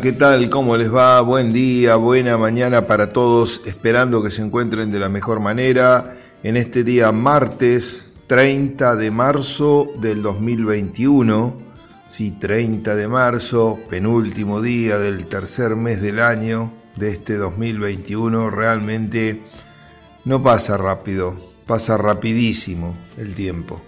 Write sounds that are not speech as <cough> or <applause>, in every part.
¿qué tal? ¿Cómo les va? Buen día, buena mañana para todos, esperando que se encuentren de la mejor manera en este día martes 30 de marzo del 2021. Sí, 30 de marzo, penúltimo día del tercer mes del año de este 2021. Realmente no pasa rápido, pasa rapidísimo el tiempo.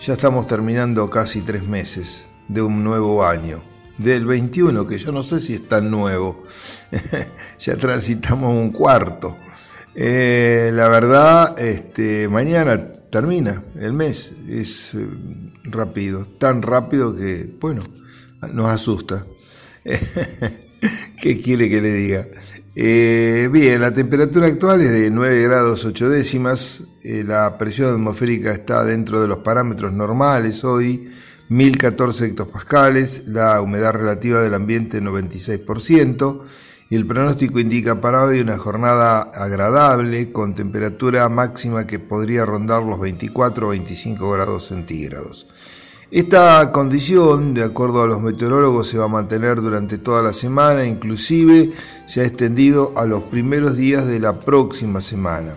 Ya estamos terminando casi tres meses de un nuevo año del 21, que yo no sé si es tan nuevo. <laughs> ya transitamos un cuarto. Eh, la verdad, este, mañana termina el mes. Es eh, rápido, tan rápido que, bueno, nos asusta. <laughs> ¿Qué quiere que le diga? Eh, bien, la temperatura actual es de 9 grados 8 décimas. la presión atmosférica está dentro de los parámetros normales hoy 1014 hectopascales, la humedad relativa del ambiente 96%, y el pronóstico indica para hoy una jornada agradable con temperatura máxima que podría rondar los 24 o 25 grados centígrados. Esta condición, de acuerdo a los meteorólogos, se va a mantener durante toda la semana, inclusive se ha extendido a los primeros días de la próxima semana.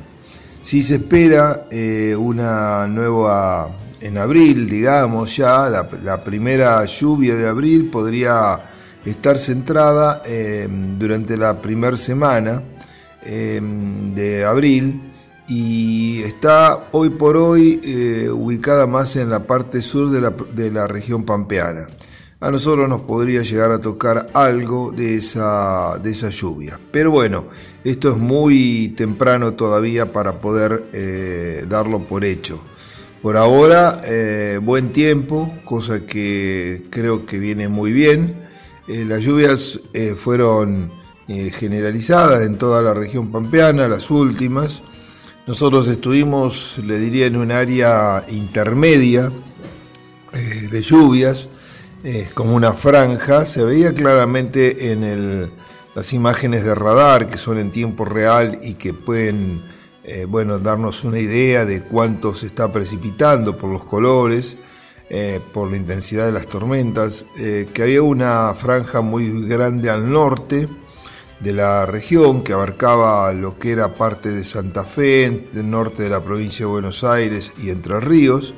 Si se espera eh, una nueva en abril, digamos ya, la, primera lluvia de abril podría estar centrada em, durante la primera semana em, de abril y está hoy por hoy eh, ubicada más en la parte sur de la, de la, región pampeana. A nosotros nos podría llegar a tocar algo de esa, de esa lluvia. Pero bueno, esto es muy temprano todavía para poder eh, darlo por hecho. Por ahora, eh, buen tiempo, cosa que creo que viene muy bien. Eh, las lluvias eh, fueron generalizadas en toda la región pampeana, las últimas. Nosotros estuvimos, le diría, en un área intermedia de lluvias, como una franja. Se veía claramente en las imágenes de radar, que son en tiempo real y que pueden eh, bueno, darnos una idea de cuánto se está precipitando por los colores, eh, por la intensidad de las tormentas, eh, que había una franja muy grande al norte de la región que abarcaba lo que era parte de Santa Fe, del norte de la provincia de Buenos Aires y Entre Ríos.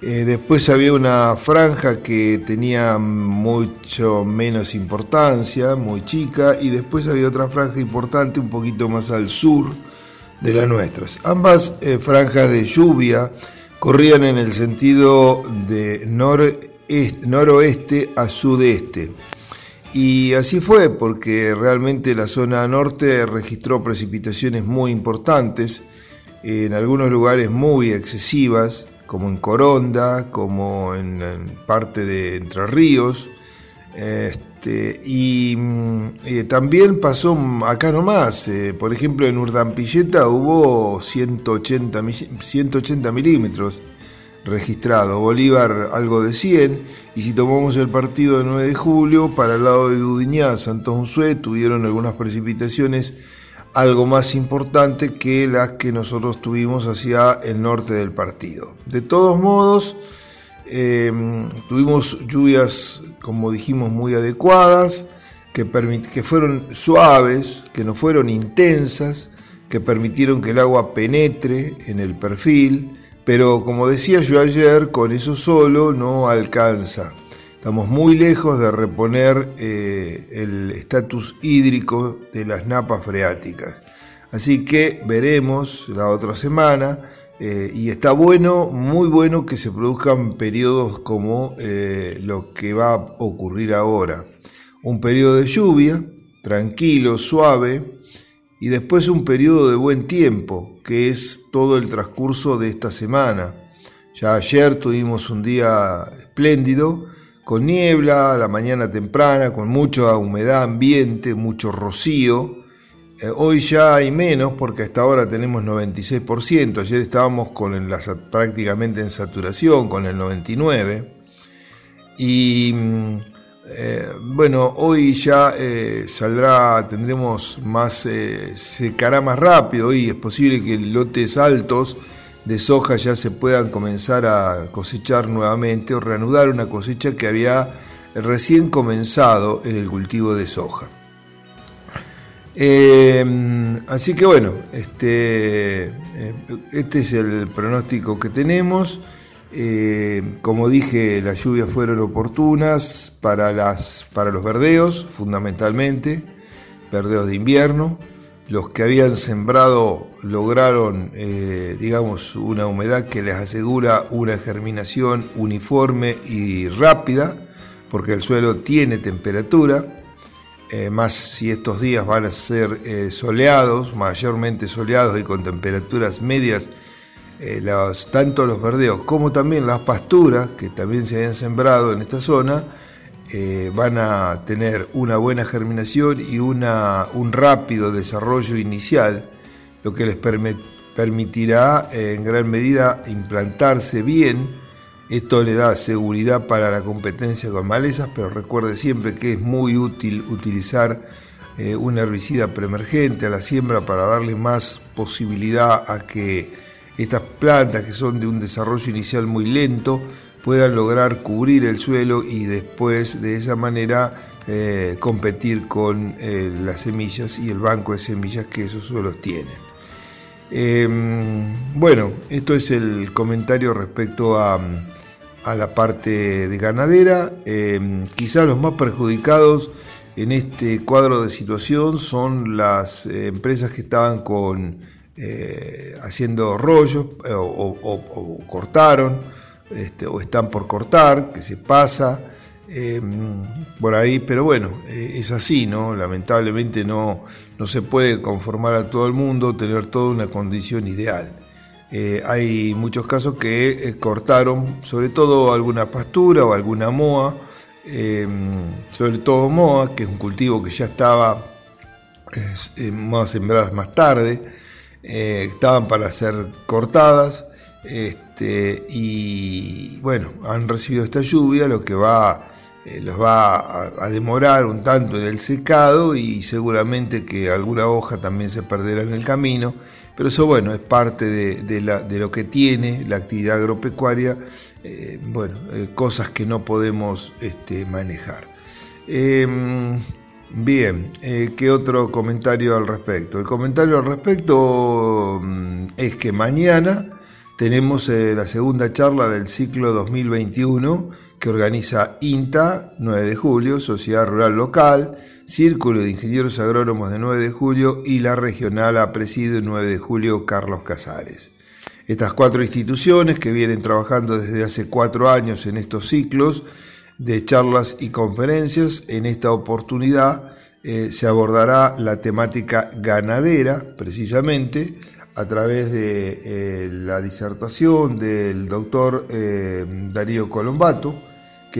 después había una franja que tenía mucho menos importancia, muy chica, y después había otra franja importante un poquito más al sur, de las nuestras. Ambas eh, franjas de lluvia corrían en el sentido de noroeste a sudeste. Y así fue porque realmente la zona norte registró precipitaciones muy importantes, en algunos lugares muy excesivas, como en Coronda, como en, parte de Entre Ríos. Este, este, y mm, eh, también pasó acá nomás, eh, por ejemplo en Urdampilleta hubo 180, 180 milímetros registrado, Bolívar algo de 100, y si tomamos el partido del 9 de julio, para el lado de Dudiñá, Santos Unzué, tuvieron algunas precipitaciones algo más importantes que las que nosotros tuvimos hacia el norte del partido. De todos modos, eh, tuvimos lluvias, como dijimos, muy adecuadas, que, que fueron suaves, que no fueron intensas, que permitieron que el agua penetre en el perfil, pero como decía yo ayer, con eso solo no alcanza. Estamos muy lejos de reponer eh, el estatus hídrico de las napas freáticas. Así que veremos la otra semana eh, y está bueno, muy bueno que se produzcan periodos como eh, lo que va a ocurrir ahora. Un periodo de lluvia, tranquilo, suave, y después un periodo de buen tiempo, que es todo el transcurso de esta semana. Ya ayer tuvimos un día espléndido, con niebla, la mañana temprana, con mucha humedad ambiente, mucho rocío, eh, hoy ya hay menos porque hasta ahora tenemos 96%. Ayer estábamos con prácticamente en saturación, con el 99%. Y mm, eh, bueno, hoy ya eh, saldrá, tendremos más, secará más rápido y es posible que lotes altos de soja ya se puedan comenzar a cosechar nuevamente o reanudar una cosecha que había recién comenzado en el cultivo de soja. Eh, así que bueno, este, eh, este es el pronóstico que tenemos. Eh, como dije, las lluvias fueron oportunas para, las, para los verdeos, fundamentalmente, verdeos de invierno. Los que habían sembrado lograron, digamos, una humedad que les asegura una germinación uniforme y rápida, porque el suelo tiene temperatura. Eh, más si estos días van a ser eh, soleados, mayormente soleados y con temperaturas medias, eh, tanto los verdeos como también las pasturas que también se hayan sembrado en esta zona, van a tener una buena germinación y una, un rápido desarrollo inicial, lo que les permitirá en gran medida implantarse bien esto le da seguridad para la competencia con malezas, pero recuerde siempre que es muy útil utilizar eh, un herbicida preemergente a la siembra para darle más posibilidad a que estas plantas que son de un desarrollo inicial muy lento puedan lograr cubrir el suelo y después de esa manera eh, competir con eh, las semillas y el banco de semillas que esos suelos tienen. Em, bueno, esto es el comentario respecto a a la parte de ganadera. Eh, quizá los más perjudicados en este cuadro de situación son las eh, empresas que estaban con eh, haciendo rollos o, cortaron este, o están por cortar, que se pasa por ahí, pero bueno, es así, ¿no? Lamentablemente no, no se puede conformar a todo el mundo, tener toda una condición ideal. Eh, hay muchos casos que eh, cortaron, sobre todo alguna pastura o alguna moa, em, sobre todo moa, que es un cultivo que ya estaba, eh, moas sembradas más tarde, estaban para ser cortadas. Este, y bueno, han recibido esta lluvia, lo que va, los va a, a, demorar un tanto en el secado y seguramente que alguna hoja también se perderá en el camino pero eso, bueno, es parte de, lo que tiene la actividad agropecuaria, eh, bueno, eh, cosas que no podemos este, manejar. Em, bien, eh, ¿qué otro comentario al respecto? El comentario al respecto mm, es que mañana tenemos la segunda charla del ciclo 2021 que organiza INTA, 9 de julio, Sociedad Rural Local, Círculo de Ingenieros Agrónomos de 9 de julio y la regional a presidio 9 de julio Carlos Casares. Estas cuatro instituciones que vienen trabajando desde hace cuatro años en estos ciclos de charlas y conferencias, en esta oportunidad eh, se abordará la temática ganadera, precisamente, a través de eh, la disertación del doctor eh, Darío Colombato,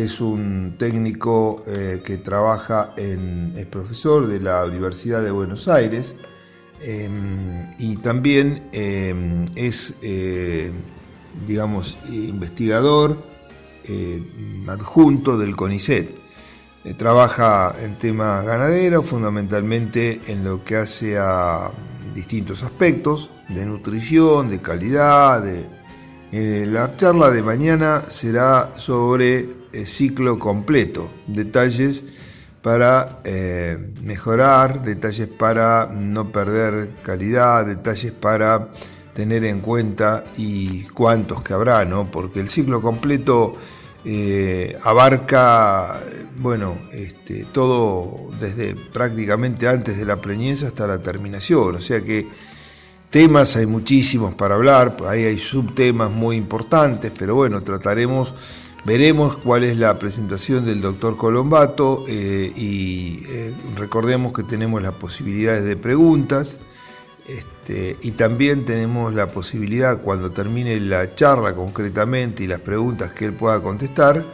es un técnico eh, que trabaja en, es profesor de la Universidad de Buenos Aires em, y también em, es, eh, digamos, investigador eh, adjunto del CONICET. trabaja en temas ganaderos, fundamentalmente en lo que hace a distintos aspectos de nutrición, de calidad. la charla de mañana será sobre ciclo completo, detalles para eh, mejorar, detalles para no perder calidad, detalles para tener en cuenta y cuántos que habrá, ¿no? Porque el ciclo completo eh, abarca, bueno, este, todo desde prácticamente antes de la preñez hasta la terminación, o sea que temas hay muchísimos para hablar, ahí hay subtemas muy importantes, pero bueno, trataremos Veremos cuál es la presentación del doctor Colombato eh, y eh, recordemos que tenemos las posibilidades de preguntas este, y también tenemos la posibilidad cuando termine la charla concretamente y las preguntas que él pueda contestar,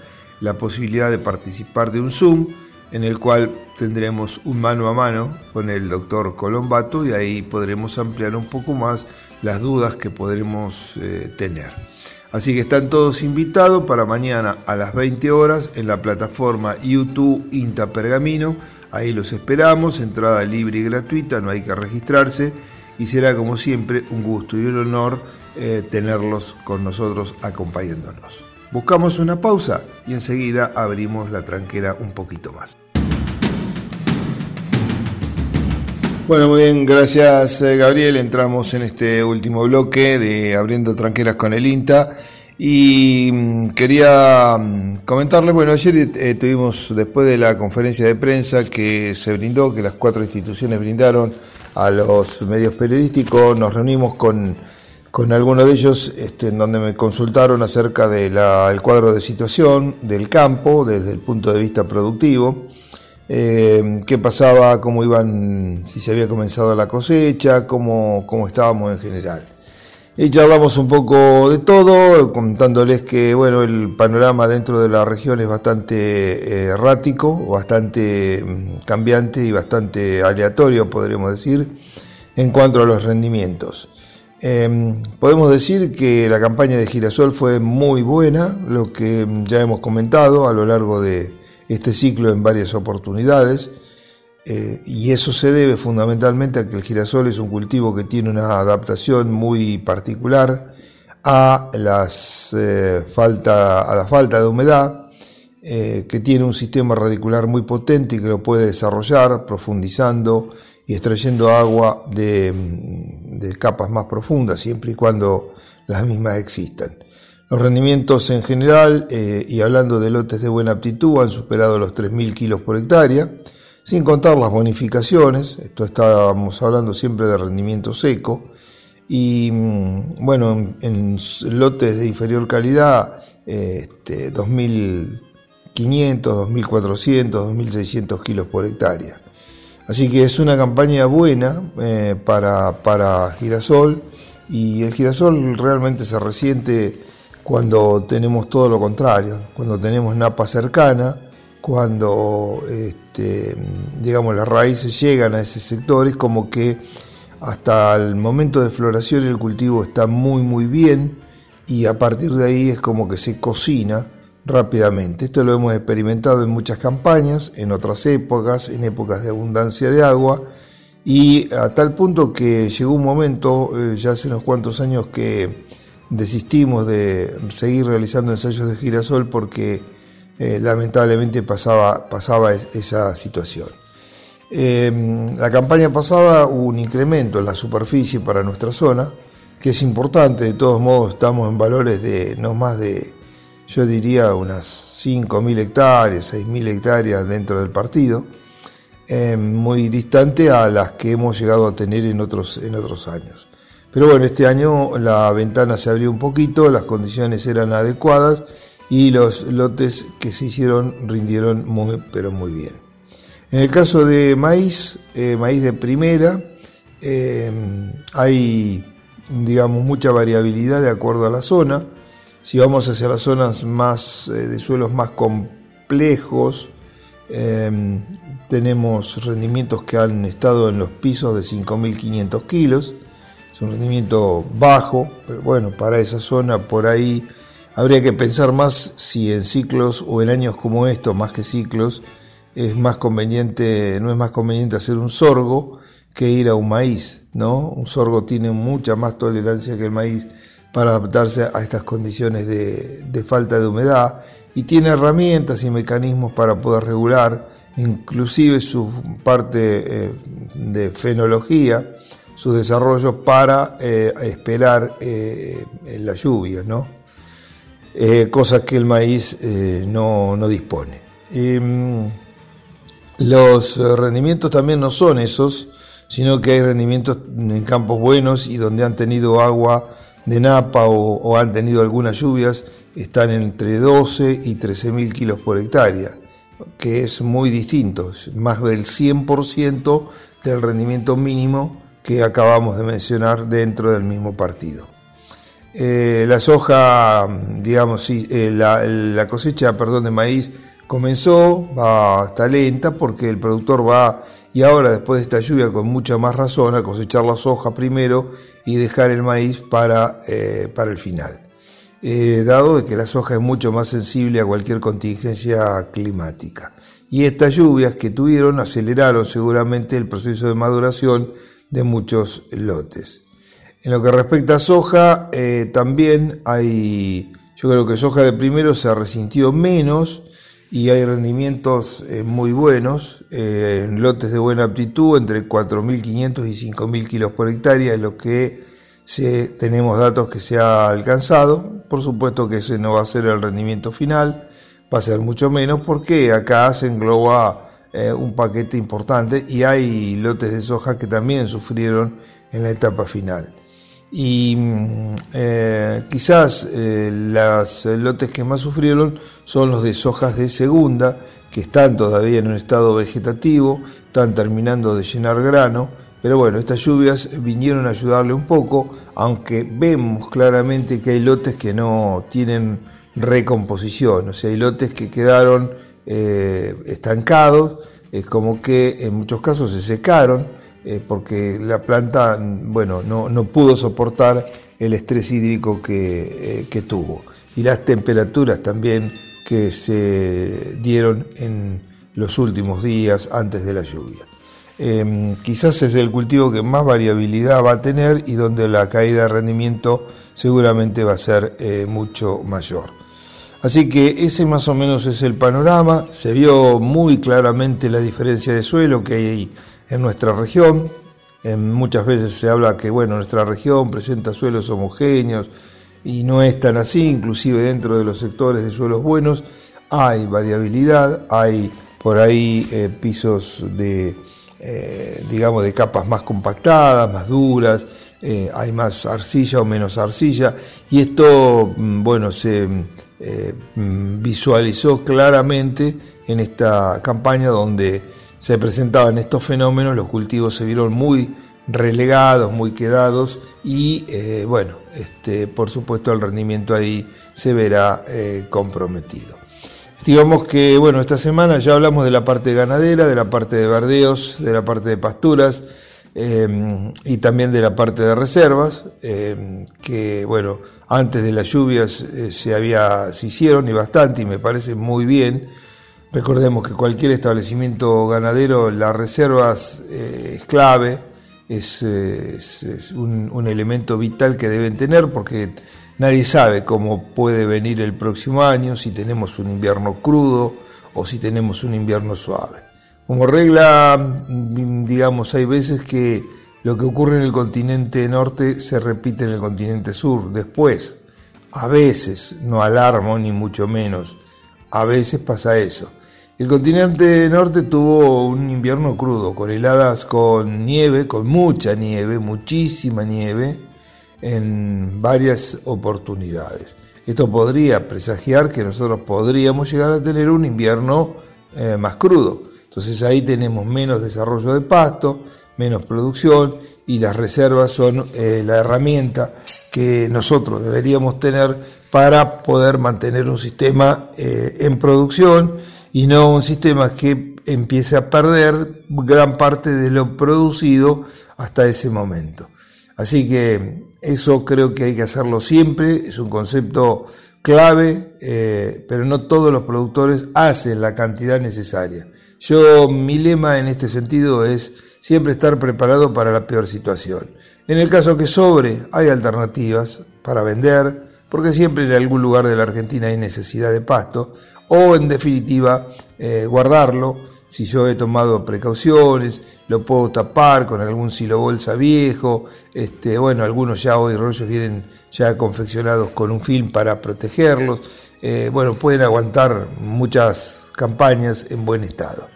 la posibilidad de participar de un Zoom en el cual tendremos un mano a mano con el doctor Colombato y ahí podremos ampliar un poco más las dudas que podremos eh, tener. Así que están todos invitados para mañana a las 20 horas en la plataforma YouTube Inta Pergamino. Ahí los esperamos, entrada libre y gratuita, no hay que registrarse y será como siempre un gusto y un honor eh, tenerlos con nosotros acompañándonos. Buscamos una pausa y enseguida abrimos la tranquera un poquito más. Bueno, muy bien, gracias eh, Gabriel. Entramos en este último bloque de Abriendo Tranqueras con el INTA. Y mm, quería mm, comentarles, bueno, ayer eh, tuvimos, después de la conferencia de prensa que se brindó, que las cuatro instituciones brindaron a los medios periodísticos, nos reunimos con, con algunos de ellos, este, en donde me consultaron acerca del cuadro de situación del campo desde el punto de vista productivo eh, qué pasaba, cómo iban, si se había comenzado la cosecha, cómo, cómo estábamos en general. Y charlamos un poco de todo, contándoles que bueno, el panorama dentro de la región es bastante eh, errático, bastante mm, cambiante y bastante aleatorio, podríamos decir, en cuanto a los rendimientos. Em, podemos decir que la campaña de girasol fue muy buena, lo que ya hemos comentado a lo largo de, este ciclo en varias oportunidades eh, y eso se debe fundamentalmente a que el girasol es un cultivo que tiene una adaptación muy particular a, las, eh, falta, a la falta de humedad, eh, que tiene un sistema radicular muy potente y que lo puede desarrollar profundizando y extrayendo agua de, de capas más profundas, siempre y cuando las mismas existan. Los rendimientos en general, eh, y hablando de lotes de buena aptitud, han superado los 3.000 kilos por hectárea, sin contar las bonificaciones, esto estábamos hablando siempre de rendimiento seco, y mm, bueno, en, lotes de inferior calidad, este, 2.500, 2.400, 2.600 kilos por hectárea. Así que es una campaña buena eh, para, para girasol y el girasol realmente se resiente cuando tenemos todo lo contrario, cuando tenemos napa cercana, cuando este, digamos las raíces llegan a ese sector, es como que hasta el momento de floración el cultivo está muy muy bien y a partir de ahí es como que se cocina rápidamente. Esto lo hemos experimentado en muchas campañas, en otras épocas, en épocas de abundancia de agua y a tal punto que llegó un momento, eh, ya hace unos cuantos años que desistimos de seguir realizando ensayos de girasol porque eh, lamentablemente pasaba, pasaba esa situación. Em, la campaña pasada hubo un incremento en la superficie para nuestra zona, que es importante, de todos modos estamos en valores de no más de, yo diría, unas 5.000 hectáreas, 6.000 hectáreas dentro del partido, em, muy distante a las que hemos llegado a tener en otros, en otros años. Pero bueno, este año la ventana se abrió un poquito, las condiciones eran adecuadas y los lotes que se hicieron rindieron muy, pero muy bien. En el caso de maíz, eh, maíz de primera, eh, hay digamos mucha variabilidad de acuerdo a la zona. Si vamos hacia las zonas más eh, de suelos más complejos, tenemos rendimientos que han estado en los pisos de 5.500 kilos es un rendimiento bajo, pero bueno, para esa zona por ahí habría que pensar más si en ciclos o en años como estos, más que ciclos, es más conveniente, no es más conveniente hacer un sorgo que ir a un maíz, ¿no? Un sorgo tiene mucha más tolerancia que el maíz para adaptarse a estas condiciones de, falta de humedad y tiene herramientas y mecanismos para poder regular inclusive su parte eh, de fenología su desarrollo para eh, esperar eh, la lluvia, ¿no? Eh, que el maíz no, dispone. Em, los rendimientos también no son esos, sino que hay rendimientos en campos buenos y donde han tenido agua de napa o, han tenido algunas lluvias, están entre 12 y 13 mil kilos por hectárea, que es muy distinto, más del 100% del rendimiento mínimo que acabamos de mencionar dentro del mismo partido. Eh, la soja, digamos, sí, eh, la, cosecha perdón, de maíz comenzó, va, está lenta porque el productor va, y ahora después de esta lluvia con mucha más razón, a cosechar la soja primero y dejar el maíz para, eh, para el final. dado que la soja es mucho más sensible a cualquier contingencia climática. Y estas lluvias que tuvieron aceleraron seguramente el proceso de maduración de muchos lotes. En lo que respecta a soja, eh, también hay Yo creo que soja de primero se resintió menos y hay rendimientos eh, muy buenos, eh, en lotes de buena aptitud, entre 4.500 y 5.000 kilos por hectárea, es lo que tenemos datos que se ha alcanzado. Por supuesto que ese no va a ser el rendimiento final, va a ser mucho menos porque acá se engloba eh, un paquete importante y hay lotes de soja que también sufrieron en la etapa final. Y mm, eh, quizás eh, los lotes que más sufrieron son los de sojas de segunda, que están todavía en un estado vegetativo, están terminando de llenar grano, pero bueno, estas lluvias vinieron a ayudarle un poco, aunque vemos claramente que hay lotes que no tienen recomposición, o sea, hay lotes que quedaron eh, estancados, es como que en muchos casos se secaron, eh, porque la planta, bueno, no, pudo soportar el estrés hídrico que, eh, que tuvo. Y las temperaturas también que se dieron en los últimos días antes de la lluvia. Em, quizás es el cultivo que más variabilidad va a tener y donde la caída de rendimiento seguramente va a ser mucho mayor. Así que ese más o menos es el panorama. Se vio muy claramente la diferencia de suelo que hay en nuestra región. muchas veces se habla que bueno, nuestra región presenta suelos homogéneos y no es tan así, inclusive dentro de los sectores de suelos buenos hay variabilidad, hay por ahí eh, pisos de eh, digamos, de capas más compactadas, más duras, eh, hay más arcilla o menos arcilla, y esto, mm, bueno, se eh, visualizó claramente en esta campaña donde se presentaban estos fenómenos, los cultivos se vieron muy relegados, muy quedados y bueno, este, por supuesto el rendimiento ahí se verá comprometido. Digamos que, bueno, esta semana ya hablamos de la parte ganadera, de la parte de verdeos, de la parte de pasturas eh, y también de la parte de reservas, eh, que, bueno, antes de las lluvias eh, se, había, se hicieron y bastante y me parece muy bien. Recordemos que cualquier establecimiento ganadero, las reservas es clave, es, un, un elemento vital que deben tener porque Nadie sabe cómo puede venir el próximo año, si tenemos un invierno crudo o si tenemos un invierno suave. Como regla, digamos, hay veces que lo que ocurre en el continente norte se repite en el continente sur después. A veces, no alarmo ni mucho menos, a veces pasa eso. El continente norte tuvo un invierno crudo, con heladas con nieve, con mucha nieve, muchísima nieve, en varias oportunidades. Esto podría presagiar que nosotros podríamos llegar a tener un invierno eh, más crudo. Entonces ahí tenemos menos desarrollo de pasto, menos producción y las reservas son eh, la herramienta que nosotros deberíamos tener para poder mantener un sistema eh, en producción y no un sistema que empiece a perder gran parte de lo producido hasta ese momento. Así que eso creo que hay que hacerlo siempre, es un concepto clave, eh, pero no todos los productores hacen la cantidad necesaria. Yo, mi lema en este sentido es siempre estar preparado para la peor situación. En el caso que sobre, hay alternativas para vender, porque siempre en algún lugar de la Argentina hay necesidad de pasto, o en definitiva, eh, guardarlo si yo he tomado precauciones, lo puedo tapar con algún silo bolsa viejo, este, bueno, algunos ya hoy rollos vienen ya confeccionados con un film para protegerlos, eh, bueno, pueden aguantar muchas campañas en buen estado.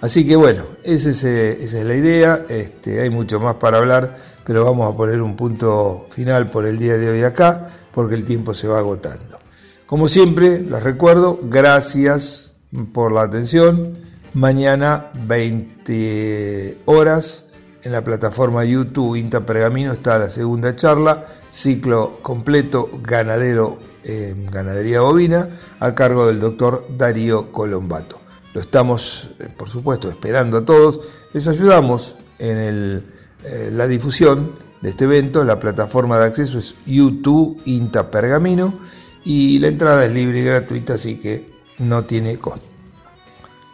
Así que bueno, esa es, la idea, este, hay mucho más para hablar, pero vamos a poner un punto final por el día de hoy acá, porque el tiempo se va agotando. Como siempre, les recuerdo, gracias por la atención Mañana 20 horas en la plataforma YouTube Inta Pergamino está la segunda charla, ciclo completo ganadero en ganadería bovina a cargo del doctor Darío Colombato. Lo estamos, eh, por supuesto, esperando a todos. Les ayudamos en eh, la difusión de este evento. La plataforma de acceso es YouTube Inta Pergamino y la entrada es libre y gratuita, así que no tiene costo.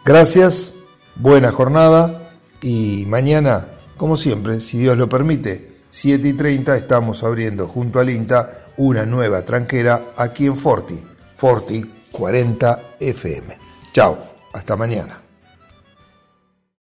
Gracias, buena jornada y mañana, como siempre, si Dios lo permite, 7 y 30 estamos abriendo junto al INTA una nueva tranquera aquí en Forti, Forti 40 FM. Chao, hasta mañana.